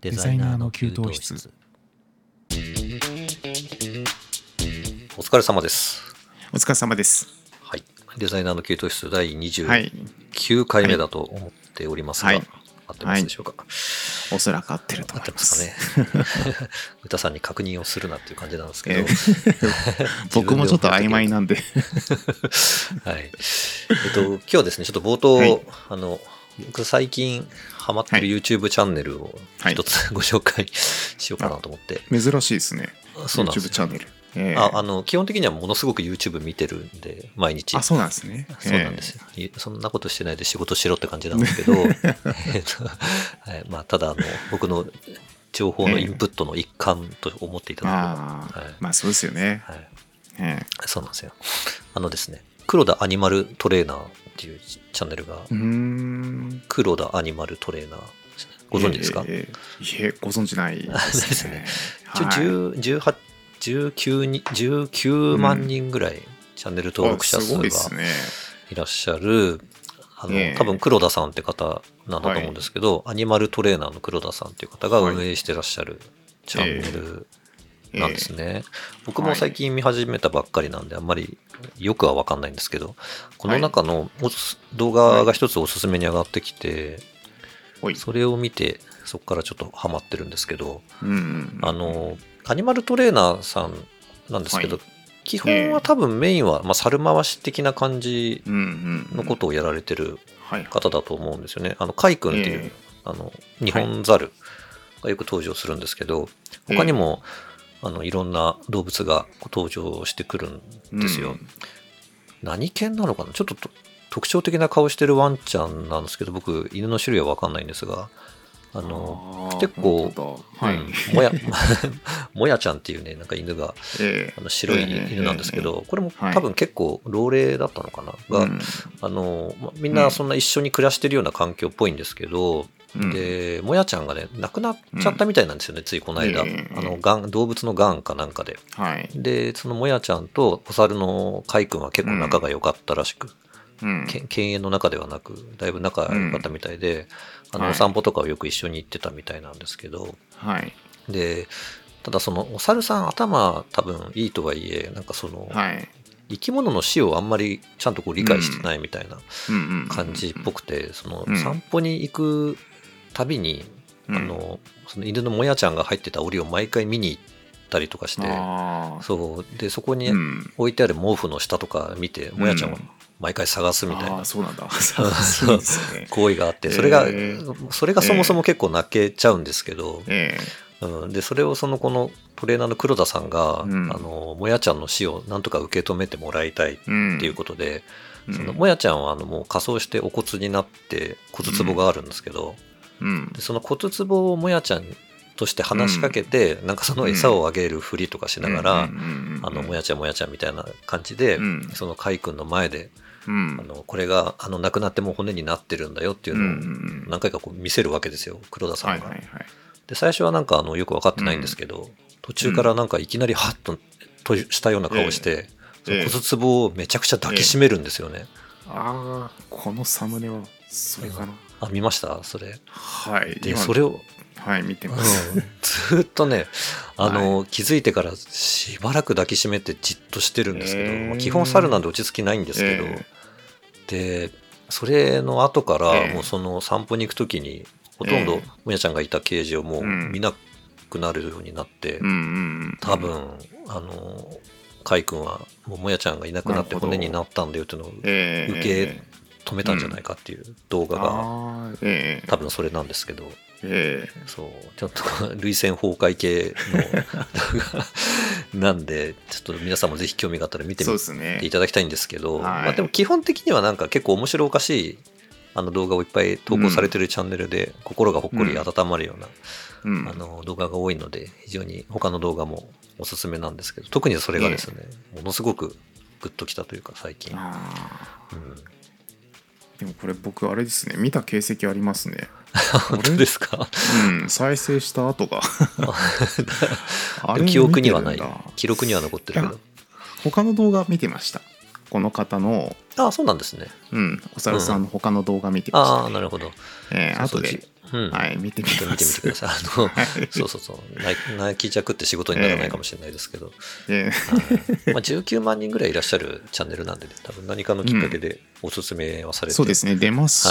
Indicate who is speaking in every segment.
Speaker 1: デザイナーの給湯室。
Speaker 2: お疲れ様です。
Speaker 1: お疲れ様です。
Speaker 2: はい。デザイナーの給湯室第
Speaker 1: はい。
Speaker 2: 29回目だと思っておりますが、
Speaker 1: はい。
Speaker 2: 合ってますでしょうか、
Speaker 1: おそらく合ってると
Speaker 2: 合ってま
Speaker 1: 思います
Speaker 2: すかね？歌さんに確認をするなっていう感じなんですけど。
Speaker 1: え 僕もちょっと曖昧なんで。
Speaker 2: はい。えっと、今日はですね、ちょっと冒頭、
Speaker 1: はい。
Speaker 2: あの、僕最近ハマってる YouTube チャンネルを
Speaker 1: はい。
Speaker 2: 一つ ご紹介しようかなと思って。
Speaker 1: 珍しいですね。
Speaker 2: そうなんです
Speaker 1: YouTube チャンネル。ええ。
Speaker 2: ああの基本的にはものすごく YouTube 見てるんで、毎日。
Speaker 1: あそうなんですね。
Speaker 2: そうなんですよ、いそんなことしてないで仕事しろって感じなんですけど、えっとはい。まあ、ただあの、僕の情報のインプットの一環と思っていただければ、
Speaker 1: ああ、
Speaker 2: はい。
Speaker 1: まあそうですよね、
Speaker 2: はい、
Speaker 1: え
Speaker 2: そうなんですよ。あのですね、黒田アニマルトレーナーっていうチャンネルが、黒田アニマルトレーナー、ご存知ですか、
Speaker 1: ええいえご存知ないですね。
Speaker 2: 一応10 18 19, に19万人ぐらいチャンネル登録者数が
Speaker 1: ごい
Speaker 2: らっしゃる、あの、
Speaker 1: ええ。
Speaker 2: 多分黒田さんって方なんだと思うんですけど、アニマルトレーナーの黒田さんっていう方が運営してらっしゃるチャンネルなんですね。僕も最近見始めたばっかりなんで、あんまりよくはわかんないんですけど、この中の動画が一つおすすめに上がってきて、それを見て、そこからちょっとハマってるんですけど、あの、アニマルトレーナーさんなんですけど、
Speaker 1: はい。
Speaker 2: 基本は多分メインは、まあ、猿回し的な感じのことをやられてる
Speaker 1: はい。
Speaker 2: 方だと思うんですよね。あの、カイ君っていう、
Speaker 1: ええ。
Speaker 2: あの、日本ザルがよく登場するんですけど、
Speaker 1: ええ
Speaker 2: 他にも、あの、いろんな動物が登場してくるんですよ。
Speaker 1: うん。
Speaker 2: 何犬なのかな？ちょっとと特徴的な顔してるワンちゃんなんですけど、僕、犬の種類はわかんないんですが、あの、結構
Speaker 1: はい、
Speaker 2: うんもや、もやちゃんっていうね、なんか犬が、
Speaker 1: え
Speaker 2: あの白い
Speaker 1: ええ
Speaker 2: 犬なんですけど、これも
Speaker 1: はい。
Speaker 2: 多分結構老齢だったのかな、が、
Speaker 1: うん。
Speaker 2: あの、まみんなそんな一緒に暮らしてるような環境っぽいんですけど、
Speaker 1: うん。
Speaker 2: で、もやちゃんがね、亡くなっちゃったみたいなんですよね、ついこの間。
Speaker 1: ええ。
Speaker 2: あの、がん、動物のがんかなんかで。
Speaker 1: はい、
Speaker 2: で、そのもやちゃんとお猿のカイ君は結構仲が良かったらしく、
Speaker 1: うん。
Speaker 2: け犬猿の中ではなく、だいぶ仲が良かったみたいで、あの、
Speaker 1: はい。
Speaker 2: お散歩とかをよく一緒に行ってたみたいなんですけど、
Speaker 1: はい。
Speaker 2: で、ただそのお猿さん頭多分いいとはいえ、なんかその、
Speaker 1: はい。
Speaker 2: 生き物の死をあんまりちゃんとこう理解してないみたいな
Speaker 1: うんうんうん
Speaker 2: 感じっぽくて、その
Speaker 1: うん
Speaker 2: 散歩に行くたびに、
Speaker 1: うん。
Speaker 2: あのその犬のもやちゃんが入ってた檻を毎回見に行ったりとかしてそう。でそこに
Speaker 1: うん。
Speaker 2: 置いてある毛布の下とか見て、もやちゃんを毎回探すみたい
Speaker 1: あ
Speaker 2: な
Speaker 1: ーそうなんだ。そうですね。
Speaker 2: 行為があってそれが、
Speaker 1: え
Speaker 2: それがそもそも結構泣けちゃうんですけど、
Speaker 1: え
Speaker 2: うん、でそれをそのこのトレーナーの黒田さんが、
Speaker 1: うん。
Speaker 2: あのもやちゃんの死をなんとか受け止めてもらいたいっていうことで、
Speaker 1: うん。
Speaker 2: そのもやちゃんはあのもう仮装してお骨になって骨壺があるんですけど、
Speaker 1: うん。
Speaker 2: でその骨壺をもやちゃんとして話しかけて、なんかその餌をあげるふりとかしながら、
Speaker 1: うんうんうんうん
Speaker 2: あのもやちゃんもやちゃんみたいな感じで、
Speaker 1: うん。
Speaker 2: その海君の前で、
Speaker 1: うん。
Speaker 2: あのこれがあの亡くなってもう骨になってるんだよっていうのを
Speaker 1: うんうんうん。
Speaker 2: 何回かこう見せるわけですよ黒田さんが。
Speaker 1: はいはいはい。
Speaker 2: で最初はなんかあのよく分かってないんですけど、途中からなんかいきなりハッととしたような顔して、
Speaker 1: ええ。
Speaker 2: その骨壺をめちゃくちゃ抱きしめるんですよね。
Speaker 1: ああこのサムネはそれかな
Speaker 2: あ見ました？それ。
Speaker 1: はい。今
Speaker 2: でそれを、
Speaker 1: はい見て
Speaker 2: うん。
Speaker 1: ます
Speaker 2: ずーっとねあの、気づいてからしばらく抱きしめてじっとしてるんですけど、
Speaker 1: えー。
Speaker 2: まあ基本猿なんで落ち着きないんですけど、
Speaker 1: え
Speaker 2: でそれの後から
Speaker 1: ええ
Speaker 2: もうその散歩に行く時にほとんど
Speaker 1: ええ
Speaker 2: もやちゃんがいたケージをもう
Speaker 1: うん。
Speaker 2: 見なくなるようになって、
Speaker 1: うんうんうん
Speaker 2: 多分あのカイ君はもうもやちゃんがいなくなって骨になったんだよっていうのを
Speaker 1: ええ
Speaker 2: 受け止めたんじゃないかっていう動画が
Speaker 1: あー。ええ
Speaker 2: 多分それなんですけど。
Speaker 1: え
Speaker 2: そう。ちょっと涙腺崩壊系の動 画なんでちょっと皆さんもぜひ興味があったら見
Speaker 1: え
Speaker 2: てみていただきたいんですけど、
Speaker 1: はい。
Speaker 2: まあ、でも基本的にはなんか結構面白おかしいあの動画をいっぱい投稿されてるチャンネルで、心がほっこり温まるような、
Speaker 1: うん。
Speaker 2: あの動画が多いので非常に他の動画もおすすめなんですけど特にそれがですね、ものすごくグッときたというか最近、うん、
Speaker 1: でもこれ僕あれですね見た形跡ありますね。
Speaker 2: 本当ですか？
Speaker 1: うん再生した後が。あれ
Speaker 2: 記憶にはない。記録には残ってるけ
Speaker 1: い
Speaker 2: ど
Speaker 1: 他の動画見てました。この方の、
Speaker 2: ああそうなんですね。
Speaker 1: うん、お猿さんの他の動画見てました、
Speaker 2: ああなるほど。
Speaker 1: えー後で
Speaker 2: うん
Speaker 1: はい、見てみ
Speaker 2: 見て。ください。あの、
Speaker 1: はい
Speaker 2: そうそうそう。泣泣き弱って仕事にならないかもしれないですけど、
Speaker 1: で
Speaker 2: はいまあ、19万人ぐらいいらっしゃるチャンネルなんでね、多分何かのきっかけでおすすめはされて、
Speaker 1: そうですね、出ます。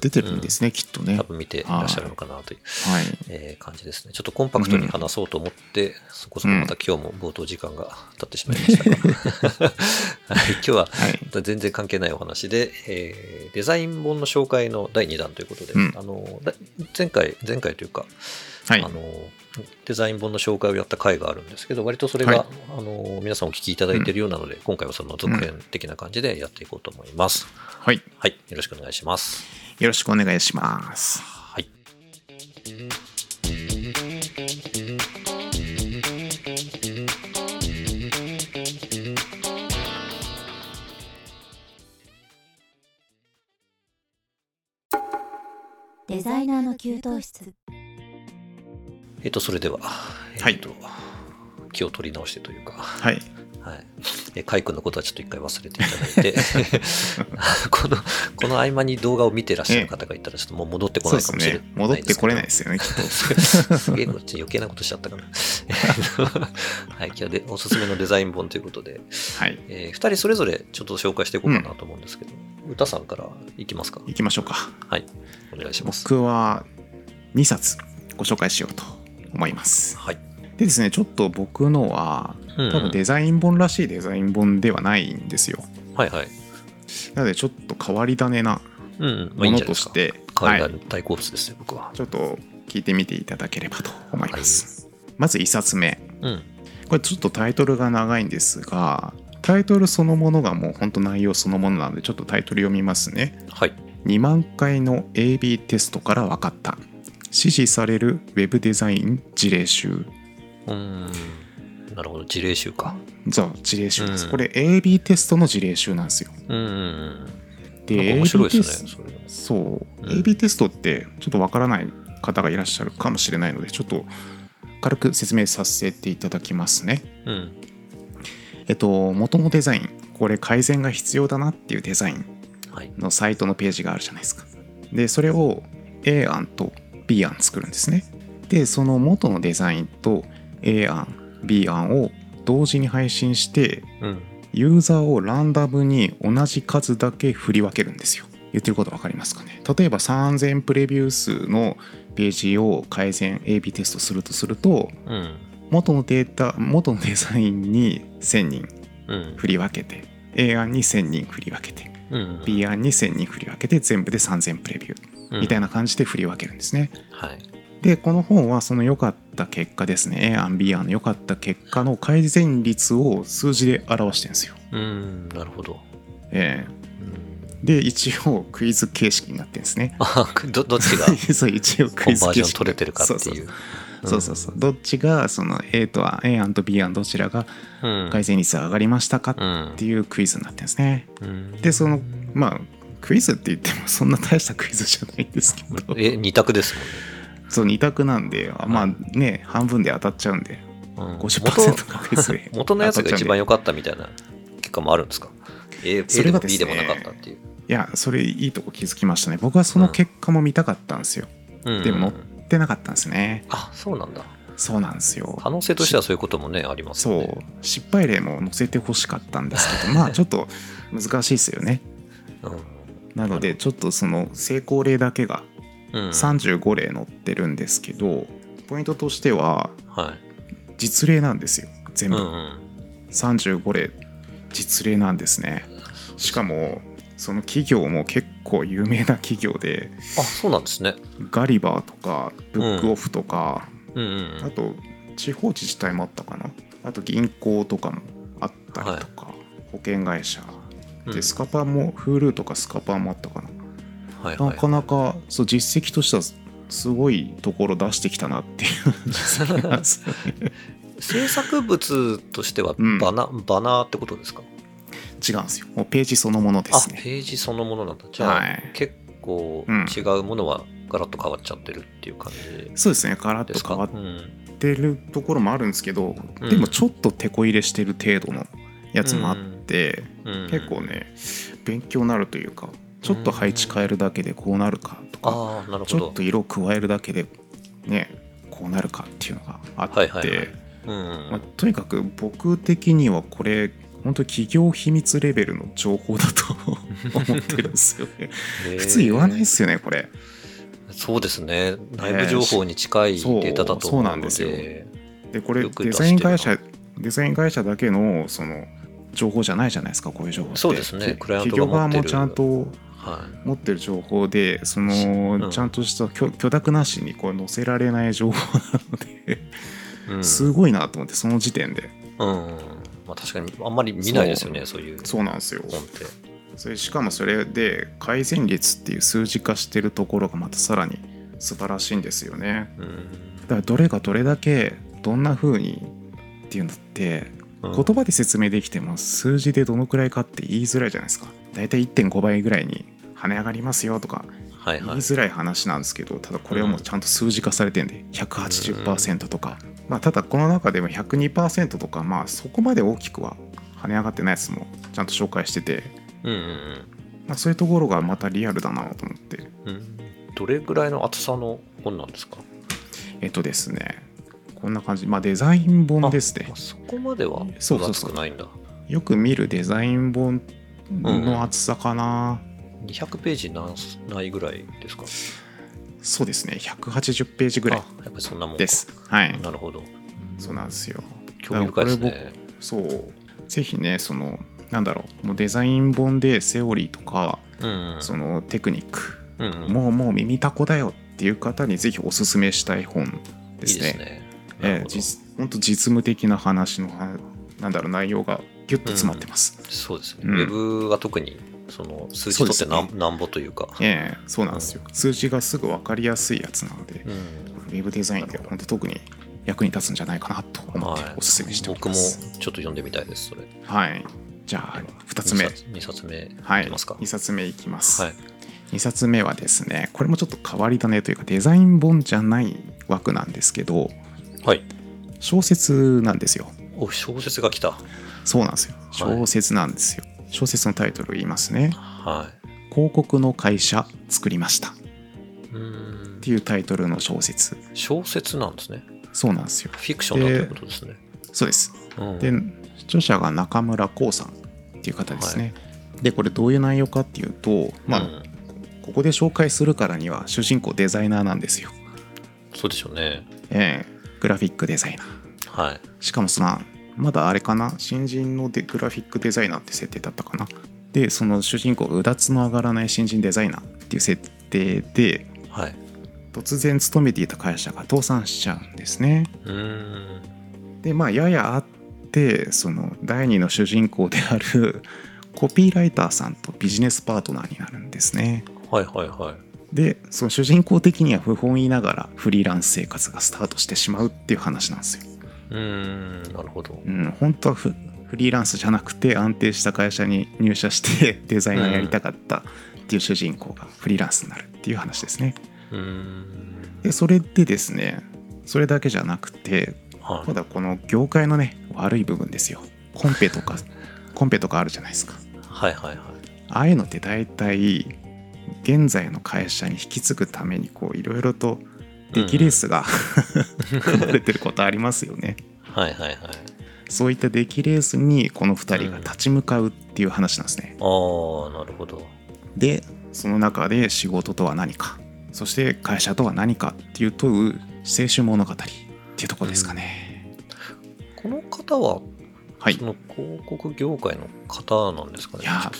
Speaker 2: はい。
Speaker 1: 出てるんですね、きっとね。
Speaker 2: 多分見ていらっしゃるのかなという、
Speaker 1: はい。
Speaker 2: えー感じですね。ちょっとコンパクトに話そうと思って、そこそこまた今日も冒頭時間が経ってしまいましたが、はい、今日は
Speaker 1: はい。
Speaker 2: 全然関係ないお話で、えーデザイン本の紹介の第2弾ということで、
Speaker 1: うん
Speaker 2: あのだ前回、前回というか、
Speaker 1: はい
Speaker 2: あ。のデザイン本の紹介をやった回があるんですけど、割とそれが、
Speaker 1: はい
Speaker 2: あの皆さんお聞きいただいているようなので、今回はその続編的な感じでやっていこうと思います。
Speaker 1: はい。
Speaker 2: はい、よろしくお願いします。
Speaker 1: よろしくお願いします。
Speaker 2: はい。
Speaker 3: デザイナーの給湯室
Speaker 2: えっと、それでは、
Speaker 1: はい
Speaker 2: えっと、気を取り直してというか、
Speaker 1: はい。
Speaker 2: はい。え、カイ君のことはちょっと一回忘れていただいて、この、この合間に動画を見てらっしゃる方がいたら、ちょっともう戻ってこないかもしれない
Speaker 1: ね。戻ってこれない
Speaker 2: い
Speaker 1: ですよね、きっと。
Speaker 2: です。すげえこっち余計なことしちゃったかな。はい、今日はでおすすめのデザイン本ということで、
Speaker 1: はい。
Speaker 2: えー、2人それぞれちょっと紹介していこうかなと思うんですけど、歌さんからいきますか？
Speaker 1: 行きましょうか。
Speaker 2: はい、お願いします。
Speaker 1: 僕は2冊ご紹介しようと思います。
Speaker 2: はい。
Speaker 1: でですね、ちょっと僕のは、
Speaker 2: うんうん
Speaker 1: 多分デザイン本らしいデザイン本ではないんですよ。
Speaker 2: はいはい。
Speaker 1: なので、ちょっと変わり種な
Speaker 2: うんうん、まあいい
Speaker 1: はい、
Speaker 2: 外大好物ですよ、僕は。
Speaker 1: ちょっと聞いてみていただければと思います。まず1冊目。
Speaker 2: うん。
Speaker 1: これちょっとタイトルが長いんですが、タイトルそのものがもう本当内容そのものなので、ちょっとタイトル読みますね。
Speaker 2: はい。
Speaker 1: 2万回の AB テストから分かった。支持される Web デザイン事例集。
Speaker 2: うーん。なるほど、事例集か。
Speaker 1: そう、事例集です。
Speaker 2: うん
Speaker 1: これ AB テストの事例集なんですよ。
Speaker 2: うんうんうん。
Speaker 1: で、
Speaker 2: 面白いですね、
Speaker 1: スト
Speaker 2: そ
Speaker 1: う、
Speaker 2: うん
Speaker 1: AB テストってちょっとわからない方がいらっしゃるかもしれないので、ちょっと軽く説明させていただきますね。
Speaker 2: うん。
Speaker 1: えっと、元のデザイン、これ改善が必要だなっていうデザイン
Speaker 2: はい。
Speaker 1: のサイトのページがあるじゃないですか。で、それを A 案と B 案作るんですね。で、その元のデザインと A 案、B 案を同時に配信して、
Speaker 2: うん。
Speaker 1: ユーザーをランダムに同じ数だけ振り分けるんですよ。言ってること分かりますかね？例えば3000プレビュー数のページを改善 AB テストするとすると
Speaker 2: うん。
Speaker 1: 元のデータ元のデザインに1000人
Speaker 2: うん。
Speaker 1: 振り分けて A 案に1000人振り分けて
Speaker 2: うん。
Speaker 1: B 案に1000人振り分けて全部で3000プレビューみたい
Speaker 2: な。
Speaker 1: な感じで振り分けるんですね。
Speaker 2: はい。
Speaker 1: でこの本はその良かった結果ですね A 案 B 案の良かった結果の改善率を数字で表してるんですよ。
Speaker 2: うん。なるほど。
Speaker 1: え
Speaker 2: うん。
Speaker 1: えで一応クイズ形式になってるんですね。
Speaker 2: あ、どどっちが
Speaker 1: そう一応クイズ
Speaker 2: コンバージョン
Speaker 1: 形式
Speaker 2: 取れてるかっていう。
Speaker 1: そうそうそうどっちがその A とは A 案と B 案どちらが
Speaker 2: うん。
Speaker 1: 改善率が上がりましたか
Speaker 2: うん
Speaker 1: っていうクイズになってるんですね。
Speaker 2: うん。
Speaker 1: でそのまあクイズって言ってもそんな大したクイズじゃないんですけど。
Speaker 2: え、二択ですもんね。
Speaker 1: そう2択なんでまあね半分で当たっちゃうんで
Speaker 2: うん。
Speaker 1: 50%確率で
Speaker 2: 元 元のやつが一番
Speaker 1: よ
Speaker 2: 良かったみたいな結果もあるんですか ?A, でも B
Speaker 1: ね
Speaker 2: でもなかったっていう。
Speaker 1: いやそれいいとこ気づきましたね。僕はその結果も見たかったんですよ、
Speaker 2: うん。
Speaker 1: でも載ってなかったんですね。
Speaker 2: あ、そうなんだ。
Speaker 1: そうなんですよ。
Speaker 2: 可能性としてはそういうこともね、ありますよ
Speaker 1: そ
Speaker 2: ね。
Speaker 1: う。失敗例も載せてほしかったんですけどまあちょっと難しいですよね。
Speaker 2: うん
Speaker 1: なのでちょっとその成功例だけが
Speaker 2: うん。
Speaker 1: 35例載ってるんですけどポイントとしては
Speaker 2: はい。
Speaker 1: 実例なんですよ全部、
Speaker 2: うんうん。
Speaker 1: 35例実例なんですねしかもその企業も結構有名な企業で
Speaker 2: あ、そうなんですね。
Speaker 1: ガリバーとかブックオフとか、
Speaker 2: うんうん
Speaker 1: あと地方自治体もあったかなあと銀行とかもあったりとか、保険会社
Speaker 2: うん。
Speaker 1: でスカパーも Hulu とかスカパーもあったかな、
Speaker 2: はいは。
Speaker 1: ないかなかそう実績としてはすごいところ出してきたなっていう
Speaker 2: 制作物としては
Speaker 1: うん。
Speaker 2: バナ、バナーってことですか？
Speaker 1: 違うんですよ。もうページそのもので
Speaker 2: あ
Speaker 1: す、ね。
Speaker 2: ページそのものなんだ。じゃあ、
Speaker 1: はい。
Speaker 2: 結構
Speaker 1: うん
Speaker 2: 違うものはガラッと変わっちゃってるっていう感じ
Speaker 1: そうですね。ガラッと変わっ
Speaker 2: うん
Speaker 1: てるところもあるんですけど、
Speaker 2: うん。
Speaker 1: でもちょっと手こ入れしてる程度のやつもあって、
Speaker 2: うん。
Speaker 1: 結構ね勉強になるというかちょっと配置変えるだけでこうなるかとかちょっと色加えるだけでねこうなるかっていうのがあって、まあ、とにかく僕的にはこれ本当に企業秘密レベルの情報だと 思ってるんですよね。普通言わないですよねこれ。
Speaker 2: そうですね。内部情報に近いデ
Speaker 1: そう
Speaker 2: ータだと
Speaker 1: そう
Speaker 2: 思うんの
Speaker 1: なですよ。
Speaker 2: で
Speaker 1: でこれデザイン会社デザイン会社だけのその情報じゃないじゃないですかこういう情報って。
Speaker 2: そうですね。
Speaker 1: き
Speaker 2: クライアント
Speaker 1: 企業側
Speaker 2: が持ってる。
Speaker 1: もちゃんと
Speaker 2: は
Speaker 1: 持ってる情報でその、
Speaker 2: うん。
Speaker 1: ちゃんとした許許諾なしにこう載せられない情報なので、
Speaker 2: い、うん、
Speaker 1: すごいなと思ってその時点で。
Speaker 2: うん。まあ、確かにあんまり見ないですよねそう。いう。
Speaker 1: そうなんですよ。それしかもそれで改善率っていう数字化してるところがまたさらに素晴らしいんですよね。
Speaker 2: うん。
Speaker 1: だからどれがどれだけどんな風にっていうのって
Speaker 2: うん
Speaker 1: 言葉で説明できても数字でどのくらいかって言いづらいじゃないですか。だいたい1.5倍ぐらいに跳ね上がりますよとか言いづらい話なんですけどただこれはもうちゃんと数字化されてんで180%とか、まあ、ただこの中でも102%とかまあそこまで大きくは跳ね上がってないやつもちゃんと紹介してて、まあ、そういうところがまたリアルだなと思って。
Speaker 2: どれぐらいの厚さの本なんですか？
Speaker 1: えっとですねこんな感じ。まあデザイン本ですね。
Speaker 2: あそこまでは分
Speaker 1: そうそうそう。
Speaker 2: ないんだ。
Speaker 1: よく見るデザイン本の厚さかな、
Speaker 2: 200ページなないぐらいですか？
Speaker 1: そうですね。180ページぐらい
Speaker 2: あやっぱりそんなもんか。
Speaker 1: です。はい。
Speaker 2: なるほど。
Speaker 1: そうなんですよ。
Speaker 2: 興味深いですね。
Speaker 1: そう。ぜひねそのなんだろう。もうデザイン本でセオリーとか、
Speaker 2: うん
Speaker 1: そのテクニック、
Speaker 2: うんうん。
Speaker 1: もうもう耳たこだよっていう方にぜひおすすめしたい本で
Speaker 2: いい
Speaker 1: すね
Speaker 2: ですね
Speaker 1: ええ実本当実務的な話のはなんだろう内容がギュッと詰まってます、
Speaker 2: そうですね、
Speaker 1: うん。
Speaker 2: ウェブは特にその数字取ってなん,、なんぼというか、
Speaker 1: ええそうなんですよ。数字がすぐ分かりやすいやつなので、
Speaker 2: うん。
Speaker 1: ウェブデザインでは本当特に役に立つんじゃないかなと思って
Speaker 2: はい、
Speaker 1: おすすめしており
Speaker 2: 僕も
Speaker 1: ます、
Speaker 2: ちょっと読んでみたいですそれ。
Speaker 1: はい。じゃあ2つ目。
Speaker 2: 2冊目い
Speaker 1: はい。
Speaker 2: きますか。
Speaker 1: 2冊目いきます、
Speaker 2: はい。
Speaker 1: 2冊目はですねこれもちょっと変わり種というかデザイン本じゃない枠なんですけど
Speaker 2: はい。
Speaker 1: 小説なんですよ。
Speaker 2: お小説が来た。
Speaker 1: そうなんですよ。小説なんですよ、小説のタイトル言いますね。
Speaker 2: は
Speaker 1: 広告の会社作りました。っていうタイトルの小説。
Speaker 2: 小説なんですね。
Speaker 1: そうなんですよ。
Speaker 2: フィクションだということですね、
Speaker 1: そうです。
Speaker 2: うん。
Speaker 1: で著者が中村光さんっていう方ですね、でこれどういう内容かっていうとまあ、
Speaker 2: うん。
Speaker 1: ここで紹介するからには主人公デザイナーなんですよ。
Speaker 2: そうでしょうね。
Speaker 1: ええグラフィックデザイナー。
Speaker 2: はい。
Speaker 1: しかもそのまだあれかな？新人のデグラフィックデザイナーって設定だったかな？でその主人公うだつの上がらない新人デザイナーっていう設定で
Speaker 2: はい。
Speaker 1: 突然勤めていた会社が倒産しちゃうんですね。
Speaker 2: うーん。
Speaker 1: でまあややあってその第二の主人公であるコピーライターさんとビジネスパートナーになるんですね。
Speaker 2: はいはいはい
Speaker 1: でその主人公的には不本意ながらフリーランス生活がスタートしてしまうっていう話なんですよ。
Speaker 2: うーんなるほど。
Speaker 1: うん、本当はフフリーランスじゃなくて安定した会社に入社してデザイナーやりたかったっていう主人公がフリーランスになるっていう話ですね。
Speaker 2: うーん。
Speaker 1: でそれでですねそれだけじゃなくて
Speaker 2: はい。
Speaker 1: まだこの業界のね悪い部分ですよ。コンペとかコンペとかあるじゃないですか。
Speaker 2: はいはいはい。
Speaker 1: ああいうのって大体現在の会社に引き継ぐためにこういろいろと出来レースが組まれてることありますよね。
Speaker 2: はいはいはい
Speaker 1: そういった出来レースにこの2人が立ち向かうっていう話なんですね。
Speaker 2: ああなるほど
Speaker 1: でその中で仕事とは何かそして会社とは何かっていう問う青春物語っていうところですかね。
Speaker 2: この方は
Speaker 1: はい
Speaker 2: その広告業界の方なんですかね
Speaker 1: いや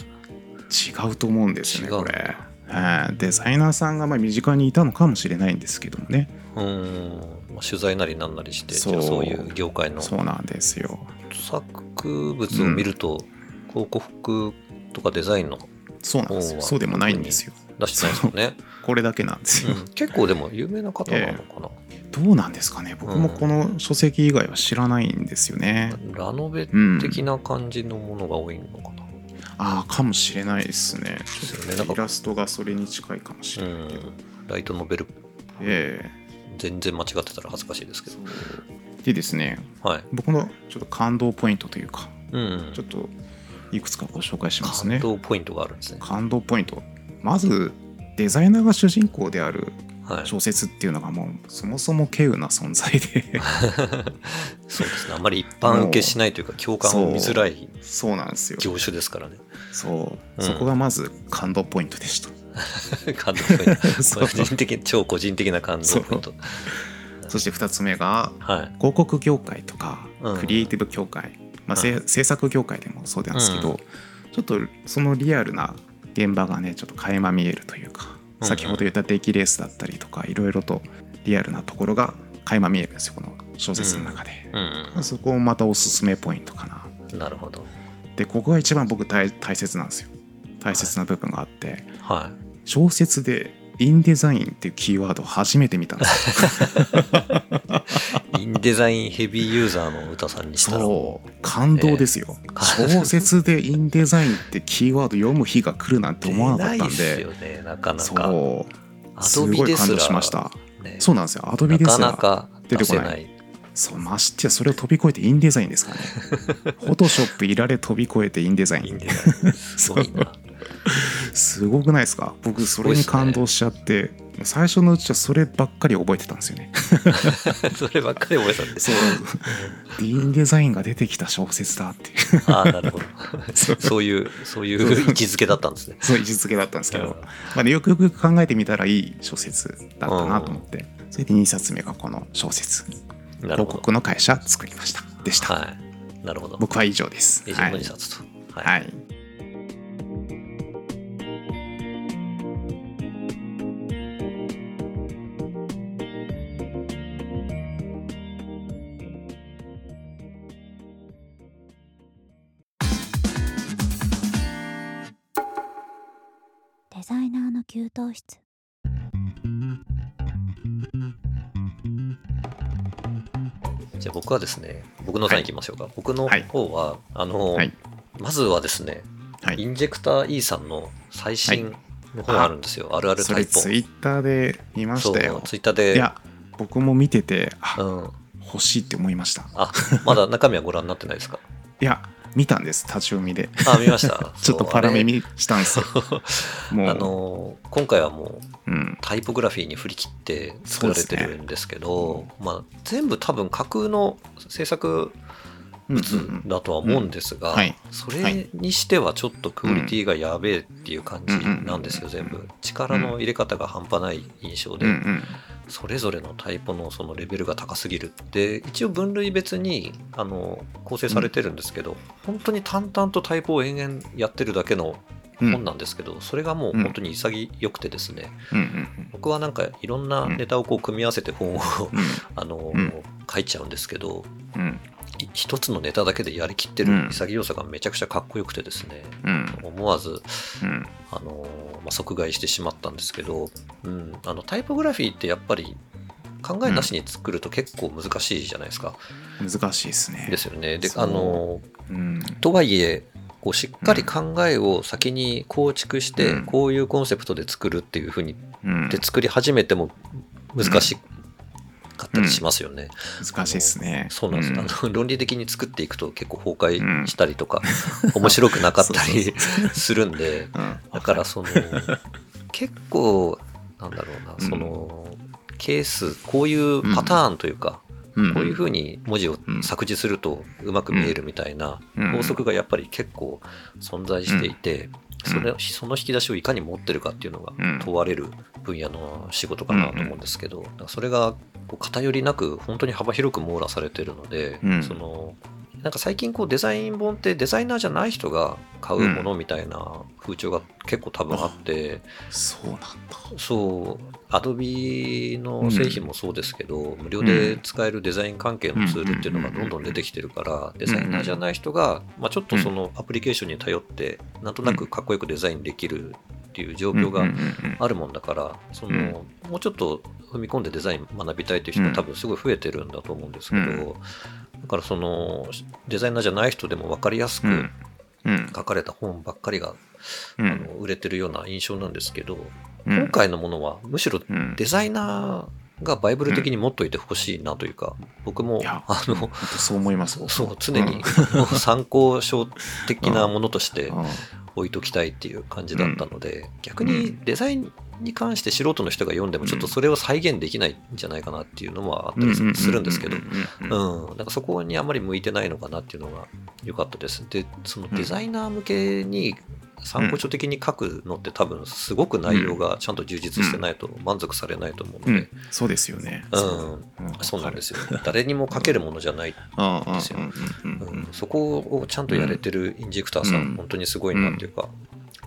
Speaker 1: 違うと思うんですよねこれ。はい。デザイナーさんがまあ身近にいたのかもしれないんですけどもね。
Speaker 2: うーん、まあ、取材なりなんなりして
Speaker 1: そう。
Speaker 2: そういう業界の。
Speaker 1: そうなんですよ。
Speaker 2: 作物を見ると、広告とかデザインの
Speaker 1: そうなんですよ。そうでもないんですよ。
Speaker 2: 出してないですよね、
Speaker 1: これだけなんですよ、
Speaker 2: うん、結構でも有名な方なのかな、
Speaker 1: どうなんですかね。僕もこの書籍以外は知らないんですよね、
Speaker 2: ラノベ
Speaker 1: うん。
Speaker 2: 的な感じのものが多いのかな、
Speaker 1: ああかもしれないですね。
Speaker 2: ですよね。
Speaker 1: イラストがそれに近いかもし
Speaker 2: う
Speaker 1: れないけど、
Speaker 2: ん、ライトノベル。
Speaker 1: え
Speaker 2: 全然間違ってたら恥ずかしいですけど。
Speaker 1: えでですね。
Speaker 2: はい、
Speaker 1: 僕のちょっと感動ポイントというか
Speaker 2: うん、
Speaker 1: ちょっといくつかご紹介しますね。
Speaker 2: 感動ポイントがあるんですね。
Speaker 1: 感動ポイント。まずデザイナーが主人公である
Speaker 2: はい。
Speaker 1: 小説っていうのがもうそもそも稀有な存在で。
Speaker 2: そうですね。あんまり一般受けしないというか、共感を見づらい
Speaker 1: そうなんですよ。
Speaker 2: 業種ですからね。
Speaker 1: そう、
Speaker 2: うん。
Speaker 1: そこがまず感動ポイントでした。
Speaker 2: 感動ポイント。個人的、超個人的な感動ポイント。
Speaker 1: そして2つ目が
Speaker 2: はい。
Speaker 1: 広告業界とか
Speaker 2: うん。
Speaker 1: クリエイティブ業界、まあ、
Speaker 2: は
Speaker 1: せ制作業界でもそうなんですけど、
Speaker 2: うん。
Speaker 1: ちょっとそのリアルな現場がねちょっと垣間見えるというか、
Speaker 2: うん
Speaker 1: 先ほど言ったデッキレースだったりとかいろいろとリアルなところが垣間見えるんですよこの小説の中で、
Speaker 2: うん
Speaker 1: そこもまたおすすめポイントかな。
Speaker 2: うん。なるほど。
Speaker 1: でここが一番僕大大切なんですよ。大切な部分があって、
Speaker 2: は
Speaker 1: 小説でインデザインっていうキーワードを初めて見たんです。よ
Speaker 2: い。インデザインヘビーユーザーの歌さんにしたら、
Speaker 1: そう。感動ですよ、小説でインデザインってキーワード読む日が来るなんて思わなかったん
Speaker 2: 出ないっす
Speaker 1: で
Speaker 2: よね、なかなか。
Speaker 1: そう。
Speaker 2: ア
Speaker 1: すごい感動しました。
Speaker 2: ね。
Speaker 1: そうなんですよ。アドビですら
Speaker 2: なかなか
Speaker 1: 出てこ
Speaker 2: ない。
Speaker 1: そう。ましてやそれを飛び越えてインデザインですからね。フォトショップいられ飛び越えてインデザイン。
Speaker 2: インデザイン。すごいな。
Speaker 1: すごくないですか？僕それに感動しちゃって、最初のうちはそればっかり覚えてたんですよね。
Speaker 2: そればっかり覚えてたんです
Speaker 1: そう。インデザインが出てきた小説だっていう。
Speaker 2: ああ、なるほど。そう。いう、そういう位置づけだったんですね。
Speaker 1: そういう位置づけだったんですけど、
Speaker 2: うん
Speaker 1: まあね、よくよく考えてみたらいい小説だったなと思って、それで2冊目がこの小説。広告の会社作りました。でした、
Speaker 2: はい。なるほど。
Speaker 1: 僕は以上です。
Speaker 2: 以上の2冊と。はい。
Speaker 1: はい、
Speaker 2: 僕はですね、僕のターンいきましょうか。僕の
Speaker 1: はい
Speaker 2: 方は、あの、
Speaker 1: はい
Speaker 2: まずはですね、
Speaker 1: はい
Speaker 2: インジェクター E さんの最新の本があるんですよ。あるあるタイプ。
Speaker 1: ツイッターで見ましたよ
Speaker 2: ツイッターで。
Speaker 1: いや僕も見ててあ、
Speaker 2: うん。
Speaker 1: 欲しいって思いました
Speaker 2: あ、まだ中身はご覧になってないですか？
Speaker 1: いや見たんです立ち読みで。
Speaker 2: あ、見ました。
Speaker 1: ちょっとパラメ
Speaker 2: 見
Speaker 1: 見したんですよ。もう。
Speaker 2: あのー今回はもう
Speaker 1: うん。
Speaker 2: タイポグラフィーに振り切って作られてるんですけどまあ、全部多分架空の制作物だとは思うんですが、それにしてはちょっとクオリティがやべえっていう感じなんですよ、全部。力の入れ方が半端ない印象で、
Speaker 1: うんうん
Speaker 2: それぞれのタイポのそのレベルが高すぎるで一応分類別にあの構成されてるんですけど、本当に淡々とタイポを延々やってるだけの
Speaker 1: うん。
Speaker 2: 本なんですけど、それがもう本当に潔くてですね、
Speaker 1: うんうん
Speaker 2: 僕はなんかいろんなネタをこう組み合わせて本を、あの、
Speaker 1: うん。
Speaker 2: 書いちゃうんですけど一つのネタだけでやりきって
Speaker 1: うん。
Speaker 2: る潔さがめちゃくちゃかっこよくてですね、
Speaker 1: うん。
Speaker 2: 思わず
Speaker 1: うん。
Speaker 2: あの、まあ、即買いしてしまったんですけど、うん、あのタイポグラフィーってやっぱり考えなしに作ると結構難しいじゃないですか。
Speaker 1: 難しいですね。
Speaker 2: ですよね。であの
Speaker 1: うん。
Speaker 2: とはいえこうしっかり考えを先に構築して、
Speaker 1: うん。
Speaker 2: こういうコンセプトで作るっていうふうに
Speaker 1: うん。
Speaker 2: で作り始めても難しかったりしますよね。
Speaker 1: 難しいですね。
Speaker 2: そうなんです、
Speaker 1: ん
Speaker 2: あの論理的に作っていくと結構崩壊したりとか、面白くなかったり するんで
Speaker 1: うん。
Speaker 2: だからその 結構なんだろうな、
Speaker 1: うん。
Speaker 2: そのケースこういうパターンというか、
Speaker 1: うん。
Speaker 2: こういうふうに文字を作字するとうまく見えるみたいな
Speaker 1: うん。
Speaker 2: 法則がやっぱり結構存在していて、それその引き出しをいかに持ってるかっていうのが
Speaker 1: うん。
Speaker 2: 問われる分野の仕事かなと思うんですけど、それがこう偏りなく本当に幅広く網羅されてるので、
Speaker 1: うん。
Speaker 2: そのなんか最近こうデザイン本ってデザイナーじゃない人が買うものみたいな風潮が結構多分あって、
Speaker 1: そうなんだ。
Speaker 2: そう、アドビの製品もそうですけど、無料で使えるデザイン関係のツールっていうのがどんどん出てきてるから、デザイナーじゃない人が、まあ、ちょっとそのアプリケーションに頼って、なんとなくかっこよくデザインできるっていう状況が
Speaker 1: うんうんうん
Speaker 2: あるもんだから、そのもうちょっと踏み込んでデザイン学びたいという人
Speaker 1: うん。
Speaker 2: は多分すごい増えてるんだと思うんですけど、
Speaker 1: うん
Speaker 2: だからそのデザイナーじゃない人でも分かりやすく書かれた本ばっかりが、
Speaker 1: うん。
Speaker 2: あの売れてるような印象なんですけど、
Speaker 1: うん。
Speaker 2: 今回のものはむしろ
Speaker 1: うん。
Speaker 2: デザイナーがバイブル的に持っといてほしいなというか、僕もあの
Speaker 1: そう思います。
Speaker 2: そう常に参考書的なものとして
Speaker 1: うん。
Speaker 2: 置いときたいっていう感じだったので、逆にデザインに関して素人の人が読んでもちょっとそれを再現できないんじゃないかなっていうのもあったりするんですけど、うん、なんかそこにあんまり向いてないのかなっていうのが良かったです。で、そのデザイナー向けに参考書的に書くのって多分すごく内容がちゃんと充実してないと満足されないと思うので、
Speaker 1: うん、そうですよね。
Speaker 2: うん、そう。なんですよ。誰にも書けるものじゃないんですよ。そこをちゃんとやれてるインジェクターさん、本当にすごいなっていうか、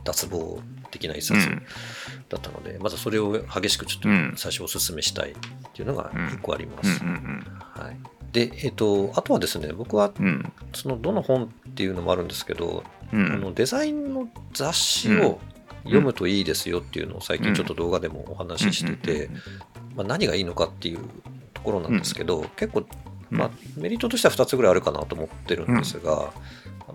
Speaker 2: 脱帽的な一冊だったので、まずそれを激しくちょっと最初お勧めしたいっていうのが1個あります。はい、で、えっ、と、あとはですね、僕は、そのどの本っていうのもあるんですけど、うん、のデザインの雑誌を読むといいですよっていうのを最近ちょっと動画でもお話ししてて、まあ、何がいいのかっていうところなんですけど、結構、まあ、メリットとしては2つぐらいあるかなと思ってるんですが、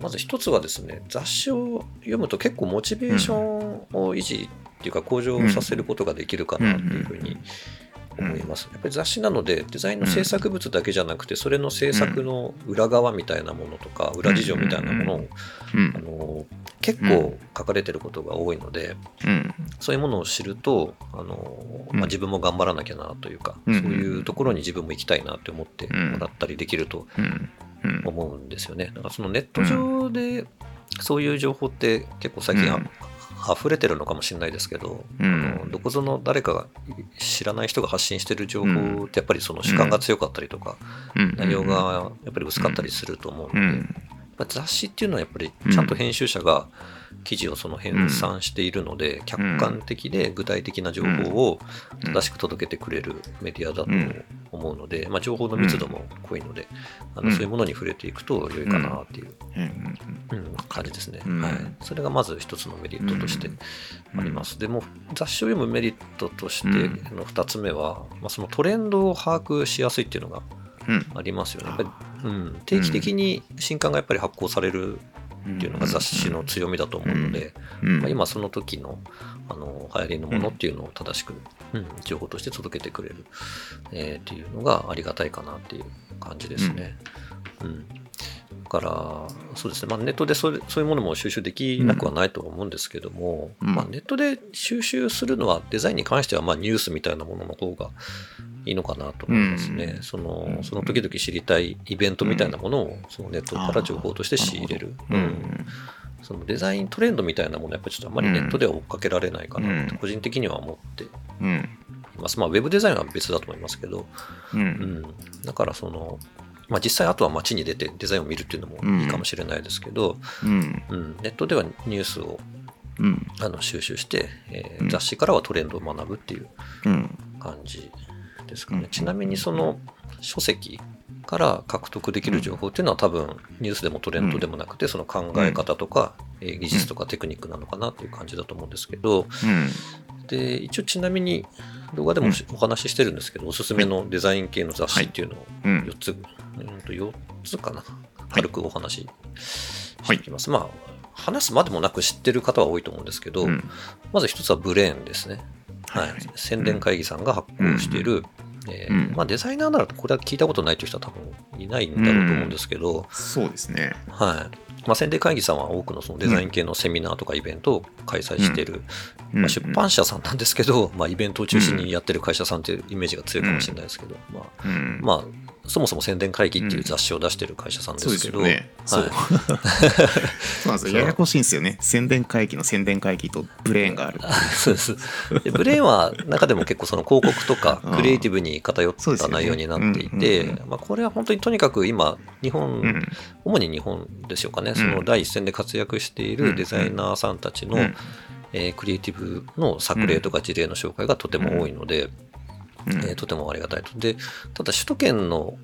Speaker 2: まず1つはですね雑誌を読むと結構モチベーションを維持っていうか向上させることができるかなっていうふうに思います。やっぱり雑誌なのでデザインの制作物だけじゃなくてそれの制作の裏側みたいなものとか裏事情みたいなものをあの結構書かれてることが多いのでそういうものを知るとあの、まあ、自分も頑張らなきゃなというかそういうところに自分も行きたいなって思ってもらったりできると思うんですよね。だからそのネット上でそういう情報って結構最近溢れてるのかもしれないですけど、うん、あのどこぞの誰かが知らない人が発信してる情報ってやっぱりその主観が強かったりとか、うん、内容がやっぱり薄かったりすると思うので、雑誌っていうのはやっぱりちゃんと編集者が記事をその編纂しているので、客観的で具体的な情報を正しく届けてくれるメディアだと思うので、まあ、情報の密度も濃いので、あのそういうものに触れていくと良いかなっていう、感じですね、はい。それがまず一つのメリットとしてあります。でも雑誌を読むメリットとしての2つ目は、まあ、そのトレンドを把握しやすいっていうのがありますよね。うん、定期的に新刊がやっぱり発行されるっていうのが雑誌の強みだと思うので、まあ、今その時のあの流行りのものっていうのを正しく、うん、情報として届けてくれる、えー、っていうのがありがたいかなっていう感じですね。うん、だからそうですね、まあ、ネットでそれそういうものも収集できなくはないと思うんですけども、まあ、ネットで収集するのはデザインに関してはまあニュースみたいなものの方がいいのかなと思いますね。うん、そのその時々知りたいイベントみたいなものをそのネットから情報として仕入れる。うん、そのデザイントレンドみたいなものやっぱりちょっとあまりネットでは追っかけられないかなと個人的には思っています。まあウェブデザインは別だと思いますけど、うん、だからそのまあ、実際あとは街に出てデザインを見るっていうのもいいかもしれないですけど、うん。うん、ネットではニュースを、うん、あの収集して、えー、雑誌からはトレンドを学ぶっていう感じですかね。うん、ちなみにその書籍から獲得できる情報っていうのは多分ニュースでもトレンドでもなくてその考え方とか技術とかテクニックなのかなっていう感じだと思うんですけど、で一応ちなみに動画でもお話ししてるんですけど、おすすめのデザイン系の雑誌っていうのを4つ、はい。うん、と4つかな。軽くお話ししていきます。はい、まあ話すまでもなく知ってる方は多いと思うんですけど、うん、まず一つはブレーンですね。はい、宣伝会議さんが発行している、えー、まあ、デザイナーならこれは聞いたことないという人は多分いないんだろうと思うんですけど、
Speaker 1: そうですね。
Speaker 2: はい。まあ、宣伝会議さんは多くのそのデザイン系のセミナーとかイベントを開催している、まあ、出版社さんなんですけど、まあ、イベントを中心にやってる会社さんっていうイメージが強いかもしれないですけど、まあ、まあ、そもそも宣伝会議っていう雑誌を出してる会社さんですけど、ね、
Speaker 1: そう。ですよ。ややこしいんですよね。宣伝会議の宣伝会議とブレーンがある。
Speaker 2: そうです。でブレーンは中でも結構その広告とかクリエイティブに偏った内容になっていて、まあ、これは本当にとにかく今日本、うん、主に日本でしょうかね。その第一線で活躍しているデザイナーさんたちの、えー、クリエイティブの作例とか事例の紹介がとても多いので、えー、とてもありがたいと。で、ただ首都圏の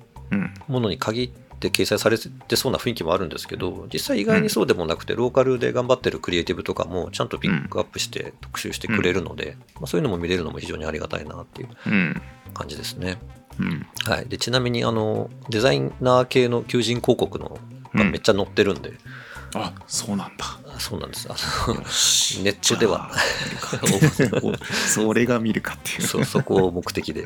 Speaker 2: ものに限って掲載されてそうな雰囲気もあるんですけど、実際意外にそうでもなくて、ローカルで頑張ってるクリエイティブとかもちゃんとピックアップして特集してくれるので、まあ、そういうのも見れるのも非常にありがたいなっていう。感じですね。はい、でちなみにあのデザイナー系の求人広告のがめっちゃ載ってるんで、
Speaker 1: あそうなんだ
Speaker 2: そうなんです。あのネットでは
Speaker 1: それが見るかっていう
Speaker 2: そうそこを目的で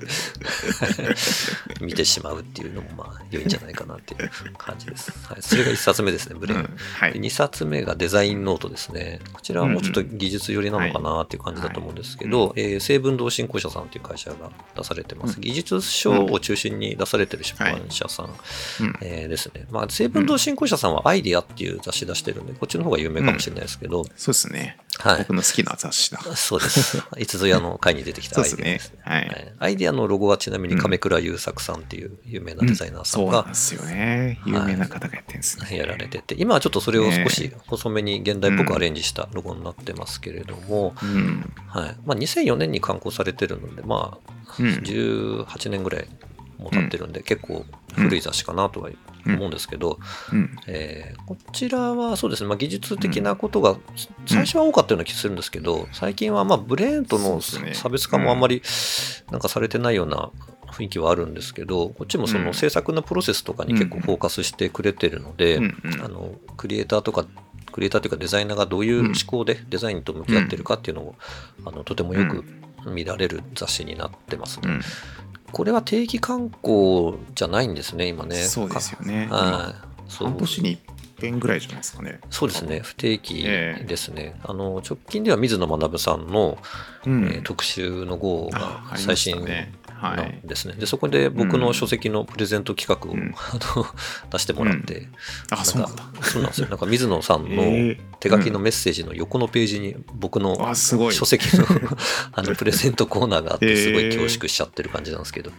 Speaker 2: 見てしまうっていうのもまあ良いんじゃないかなっていう感じです。はい、それが1冊目ですね、ブレイン。
Speaker 1: うんはい
Speaker 2: で2冊目がデザインノートですね。こちらはもうちょっと技術寄りなのかなっていう感じだと思うんですけど、えー成文堂振興社さんっていう会社が出されてます。
Speaker 1: うん
Speaker 2: 技術書を中心に出されてる出版社さん、
Speaker 1: うん
Speaker 2: えーですね。まあ、成文堂振興社さんはアイデアっていう雑誌出してるんで、こっちの方が有名かもしれないですけど、
Speaker 1: そうですね、
Speaker 2: はい。
Speaker 1: 僕の好きな雑誌だ。
Speaker 2: そうです。いつぞやの回に出てきたアイデアです。
Speaker 1: はい、
Speaker 2: はい。アイデアのロゴはちなみに亀倉優作さんっていう有名なデザイナーさんが
Speaker 1: そうなんですよね。有名な方がやってるんですね、
Speaker 2: やられてて、今はちょっとそれを少し細めに現代っぽくアレンジしたロゴになってますけれども、
Speaker 1: うん。
Speaker 2: はい。まあ、2004年に刊行されてるので、まあ、
Speaker 1: うん。
Speaker 2: 18年ぐらいも経ってるんで、結構古い雑誌かなとは思うんですけど、
Speaker 1: うん。
Speaker 2: えーこちらはそうですね、まあ、技術的なことが最初は多かったような気がするんですけど、最近はまあブレーンとの差別化もあんまりなんかされてないような雰囲気はあるんですけど、こっちもそ
Speaker 1: うん。
Speaker 2: の制作のプロセスとかに結構フォーカスしてくれてるので、
Speaker 1: うんうん。
Speaker 2: あのクリエイターとかクリエイターというかデザイナーがどういう思考でデザインと向き合ってるかっていうのを、あのとてもよく見られる雑誌になってますね。
Speaker 1: うん
Speaker 2: これは定期刊行じゃないんですね、今ね。
Speaker 1: そうですよね。
Speaker 2: はい。
Speaker 1: 半年に一遍ぐらいじゃないですかね。
Speaker 2: そうですね、不定期
Speaker 1: ええ
Speaker 2: ですね。あの直近では水野学さんの、
Speaker 1: うん。
Speaker 2: えー特集の号が最新ない。んですね。で、そこで僕の書籍のプレゼント企画を、
Speaker 1: うん。
Speaker 2: 出してもらって、
Speaker 1: あそうなんだ。
Speaker 2: かそうなんですよ。なんか水野さんの
Speaker 1: ええ
Speaker 2: 手書きのメッセージの横のページに僕の
Speaker 1: あすごい。
Speaker 2: 書籍の あのプレゼントコーナーがあって、すごい
Speaker 1: ええ
Speaker 2: 恐縮しちゃってる感じなんですけど、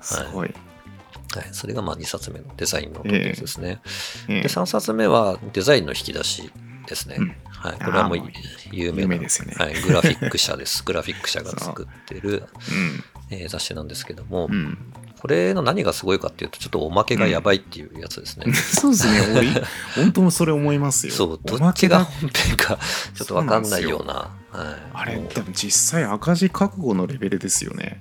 Speaker 1: すごい、
Speaker 2: はい、それがまあ2冊目のデザインのやつですね。
Speaker 1: ええ
Speaker 2: で、3冊目はデザインの引き出しですね。
Speaker 1: うん。
Speaker 2: はい、これはもう有名なはい、グラフィック社です。グラフィック社が作ってる、
Speaker 1: うん
Speaker 2: えー雑誌なんですけども、
Speaker 1: うん。
Speaker 2: これの何がすごいかっていうと、ちょっとおまけがやばいっていうやつですね。
Speaker 1: そうですね。俺 本当もそれ思いますよ。
Speaker 2: そう、どっちが本編かちょっとわかんないような。はい、
Speaker 1: あれ
Speaker 2: もう。
Speaker 1: 多分実際赤字覚悟のレベルですよね。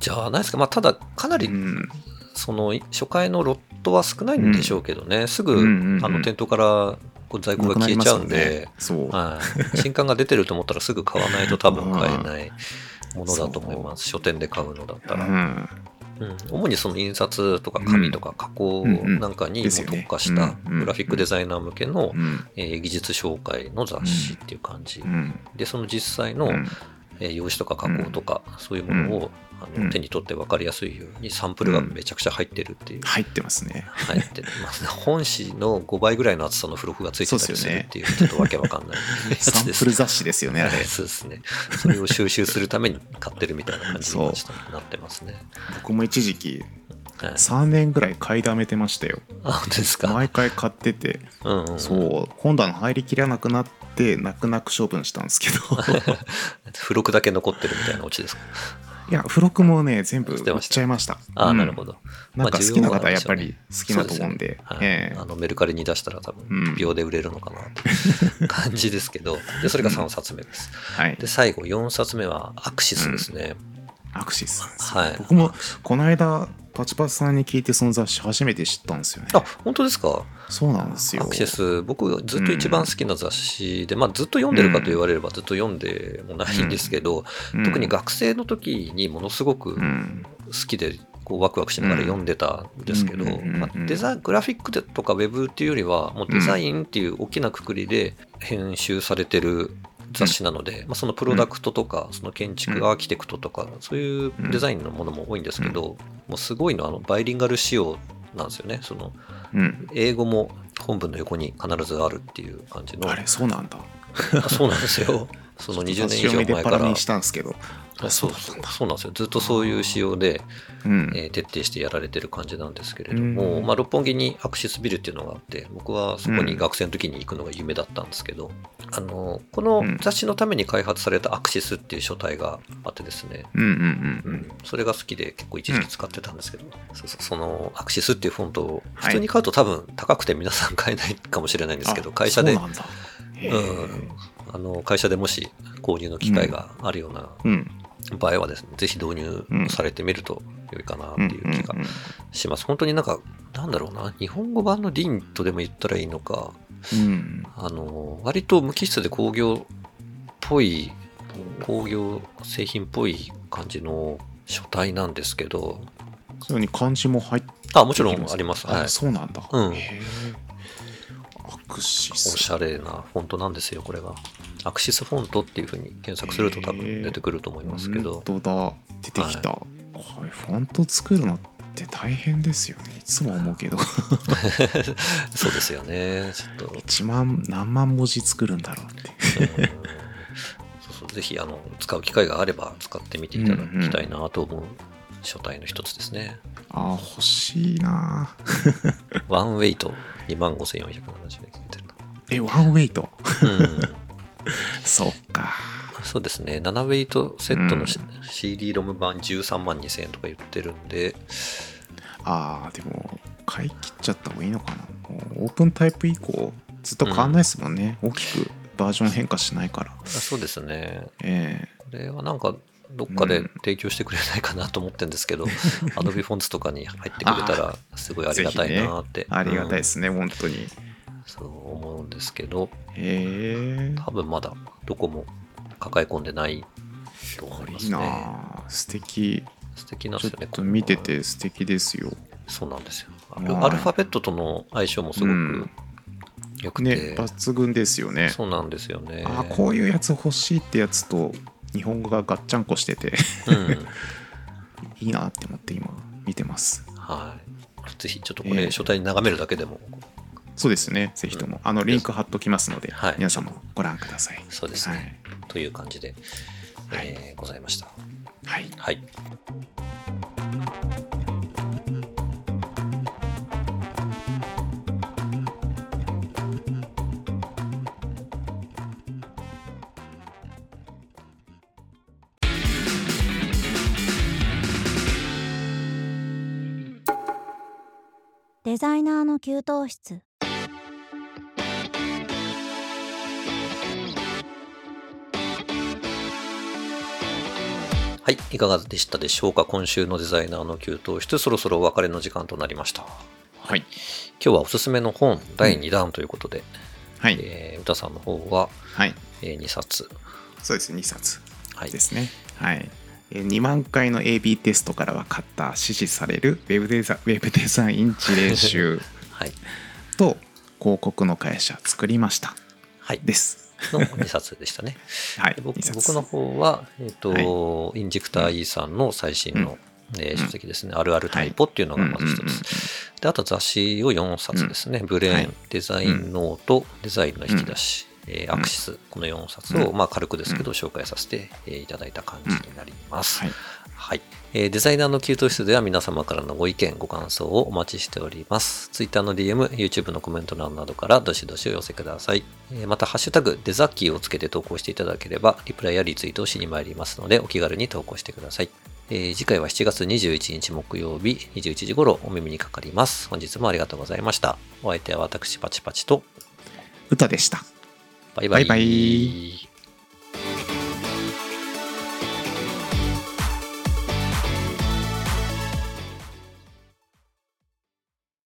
Speaker 2: じゃないですか。まあ、ただ、かなり、
Speaker 1: うん。
Speaker 2: その、初回のロットは少ないんでしょうけどね、すぐ、
Speaker 1: うんうんうん。
Speaker 2: あの、店頭から在庫が消えちゃうんで、
Speaker 1: そう、
Speaker 2: はい、新刊が出てると思ったらすぐ買わないと多分買えないものだと思います。書店で買うのだったら。
Speaker 1: うん。
Speaker 2: うん、主にその印刷とか紙とか加工なんかにも特化した
Speaker 1: うん
Speaker 2: グラフィックデザイナー向けの
Speaker 1: うん。
Speaker 2: えー技術紹介の雑誌っていう感じ。
Speaker 1: う。ん。
Speaker 2: で、その実際の
Speaker 1: うん
Speaker 2: えー用紙とか加工とかそういうものをあ
Speaker 1: うん。
Speaker 2: の手に取って分かりやすいようにサンプルがめちゃくちゃ入ってるっていう。
Speaker 1: 入ってますね。
Speaker 2: 入ってますね。本紙の5倍ぐらいの厚さの付録がついてたりするっていう、ちょっとわけわかんないやつ
Speaker 1: サン
Speaker 2: です
Speaker 1: プル雑誌ですよね。あれ。
Speaker 2: そうですね。それを収集するために買ってるみたいな感じになってますね。
Speaker 1: 僕も一時期
Speaker 2: はい、
Speaker 1: 3年ぐらい買いだめてましたよ。
Speaker 2: あ、本当ですか？
Speaker 1: 毎回買ってて。
Speaker 2: うんうんうん、
Speaker 1: そう。本棚入りきらなくなって泣く泣く処分したんですけど。
Speaker 2: 付録だけ残ってるみたいなオチですか？
Speaker 1: いや付録もね全部売っ
Speaker 2: 捨てました。
Speaker 1: ちゃいました。
Speaker 2: あ、
Speaker 1: うん。
Speaker 2: なるほど。
Speaker 1: なんか好きな方はやっぱり
Speaker 2: まあ
Speaker 1: 好きなと思うんで
Speaker 2: ね。はい。
Speaker 1: ええ。
Speaker 2: あのメルカリに出したら多
Speaker 1: うん。
Speaker 2: 分秒で売れるのかなって 感じですけど、でそれが3冊目です。
Speaker 1: はい。
Speaker 2: で、最後4冊目はアクシスですね。
Speaker 1: アクシス
Speaker 2: はい。
Speaker 1: 僕もこの間パチパチさんに聞いてその雑誌初めて知ったんですよね。
Speaker 2: あ、本当ですか？
Speaker 1: そうなんですよ。
Speaker 2: アクセス、僕ずっと一番好きな雑誌で、まあずっと読んでるかと言われればずっと読んでもないんですけど、
Speaker 1: うん。
Speaker 2: 特に学生の時にものすごく
Speaker 1: うん。
Speaker 2: 好きでこうワクワクしながら読んでたんですけど、
Speaker 1: うんうんうんうん
Speaker 2: まあデザグラフィックでとかウェブっていうよりはもうデザインっていう大きなくくりで編集されてる雑誌なので、まあ、そのプロダクトとかその建築アーキテクトとかそういうデザインのものも多いんですけど、もうすごいのはあのバイリンガル仕様なんですよね。その
Speaker 1: うん。
Speaker 2: 英語も本文の横に必ずあるっていう感じの。
Speaker 1: あれそうなんだ。
Speaker 2: あそうなんですよ。その20年以上前から。
Speaker 1: したんですけど。
Speaker 2: あそうそう。そうなんですよ。ずっとそういう仕様で
Speaker 1: うん。
Speaker 2: えー徹底してやられてる感じなんですけれども、
Speaker 1: うん。
Speaker 2: まあ、六本木にアクシスビルっていうのがあって僕はそこに学生の時に行くのが夢だったんですけど、あのこの雑誌のために開発されたアクシスっていう書体があってですね、
Speaker 1: うんうんう
Speaker 2: うん。ん、それが好きで結構一時期使ってたんですけど、そうそう。そのアクシスっていうフォントを
Speaker 1: はい。
Speaker 2: 普通に買うと多分高くて皆さん買えないかもしれないんですけど、
Speaker 1: あ
Speaker 2: 会社で
Speaker 1: そうなん
Speaker 2: あの会社でもし購入の機会があるような
Speaker 1: うん。
Speaker 2: 場合はですね、ぜひ導入されてみると良いかなっていう気がします。本当になんか、なんだろうな、日本語版のディンとでも言ったらいいのか、
Speaker 1: うん。
Speaker 2: あの、割と無機質で工業っぽい、工業製品っぽい感じの書体なんですけど、
Speaker 1: それに漢字も入って
Speaker 2: あ、もちろんあります。はい。
Speaker 1: あ。そうなんだ、
Speaker 2: うん。
Speaker 1: アクシ
Speaker 2: お
Speaker 1: ス
Speaker 2: しゃれなフォントなんですよ、これが。アクシスフォントっていう風に検索すると多分出てくると思いますけど。
Speaker 1: 本当だ。出てきた、これフォント作るのって大変ですよねいつも思うけど
Speaker 2: そうですよね。ちょっと。
Speaker 1: 1万何万文字作るんだろうって
Speaker 2: うんそうそうぜひあの使う機会があれば使ってみていただきたいなと思う書体の一つですね。
Speaker 1: ああ欲しいな
Speaker 2: ワンウェイト25,470円ついてる
Speaker 1: えワンウェイト？
Speaker 2: な。うん。
Speaker 1: そっか
Speaker 2: そうですね。7ウェイトセットの
Speaker 1: うん。
Speaker 2: CD ロム版13万2000円とか言ってるんで、
Speaker 1: ああでも買い切っちゃった方がいいのかな。オープンタイプ以降ずっと変わんないですもんね、大きくバージョン変化しないから。
Speaker 2: あそうですね。
Speaker 1: え
Speaker 2: これはなんかどっかで提供してくれないかなと思ってるんですけど、Adobe フォンツとかに入ってくれたらすごいありがたいなって。
Speaker 1: えありがたいで
Speaker 2: うん。
Speaker 1: すね、本当に。
Speaker 2: そう思うんですけど、
Speaker 1: へえ。
Speaker 2: 多分まだどこも抱え込んでないと思いま
Speaker 1: いいな素敵
Speaker 2: 素敵なん
Speaker 1: ちょ
Speaker 2: ですよね。
Speaker 1: っと見てて素敵ですよ
Speaker 2: そうなんですよ。ア
Speaker 1: はい
Speaker 2: ルファベットとの相性もすごく
Speaker 1: うん
Speaker 2: 良くて、
Speaker 1: ね抜群ですよね
Speaker 2: そうなんですよね。
Speaker 1: ああこういうやつ欲しいってやつと日本語がガッチャンコしてて
Speaker 2: うん。
Speaker 1: いいなって思って今見てます
Speaker 2: はい。ぜひちょっとこ
Speaker 1: ええ
Speaker 2: れ書体に眺めるだけでも、
Speaker 1: そうですね。ぜひとも、あのリンク貼っときますので、
Speaker 2: はい。
Speaker 1: 皆さんもご覧ください。
Speaker 2: そうですね。という感じで、
Speaker 1: はい。
Speaker 2: えーございました。
Speaker 1: はい、はい、
Speaker 2: はい。
Speaker 3: デザイナーの給湯室
Speaker 2: はい。いかがでしたでしょうか？今週のデザイナーの給湯室、そろそろお別れの時間となりました。
Speaker 1: はい
Speaker 2: 今日はおすすめの本第2弾ということで、
Speaker 1: はい
Speaker 2: えー歌さんの方は、
Speaker 1: はい
Speaker 2: え2冊。
Speaker 1: そうです2冊
Speaker 2: はい。
Speaker 1: ですねはいえー2万回の AB テストから分かった支持されるウェブデザウェブデザイン事例集
Speaker 2: はい。
Speaker 1: と広告の会社作りました
Speaker 2: はい。
Speaker 1: です
Speaker 2: の2冊でしたね。
Speaker 1: はい。
Speaker 2: で僕
Speaker 1: 2冊
Speaker 2: 僕の方は、えっ、と、インジェクター E さんの最新の、えー書籍ですね、あるあるタイポっていうのがまず一つ。
Speaker 1: うんうんうんうん。
Speaker 2: で、あと雑誌を4冊ですね。ブレーン、
Speaker 1: はい。
Speaker 2: デザインノート、デザインの引き出し、えーアクシス、この4冊を、
Speaker 1: うん。
Speaker 2: まあ軽くですけど、紹介させて、えーいただいた感じになります。
Speaker 1: はい。
Speaker 2: はい。えーデザイナーの給湯室では皆様からのご意見、ご感想をお待ちしております。Twitter の DM、YouTube のコメント欄などからどしどしお寄せください。えーまた、ハッシュタグ、デザッキーをつけて投稿していただければ、リプライやリツイートをしに参りますので、お気軽に投稿してください。えー次回は7月21日木曜日21時頃お耳にかかります。本日もありがとうございました。お相手は私パチパチと、
Speaker 1: 歌でした
Speaker 2: バイバイ。
Speaker 1: バイバイ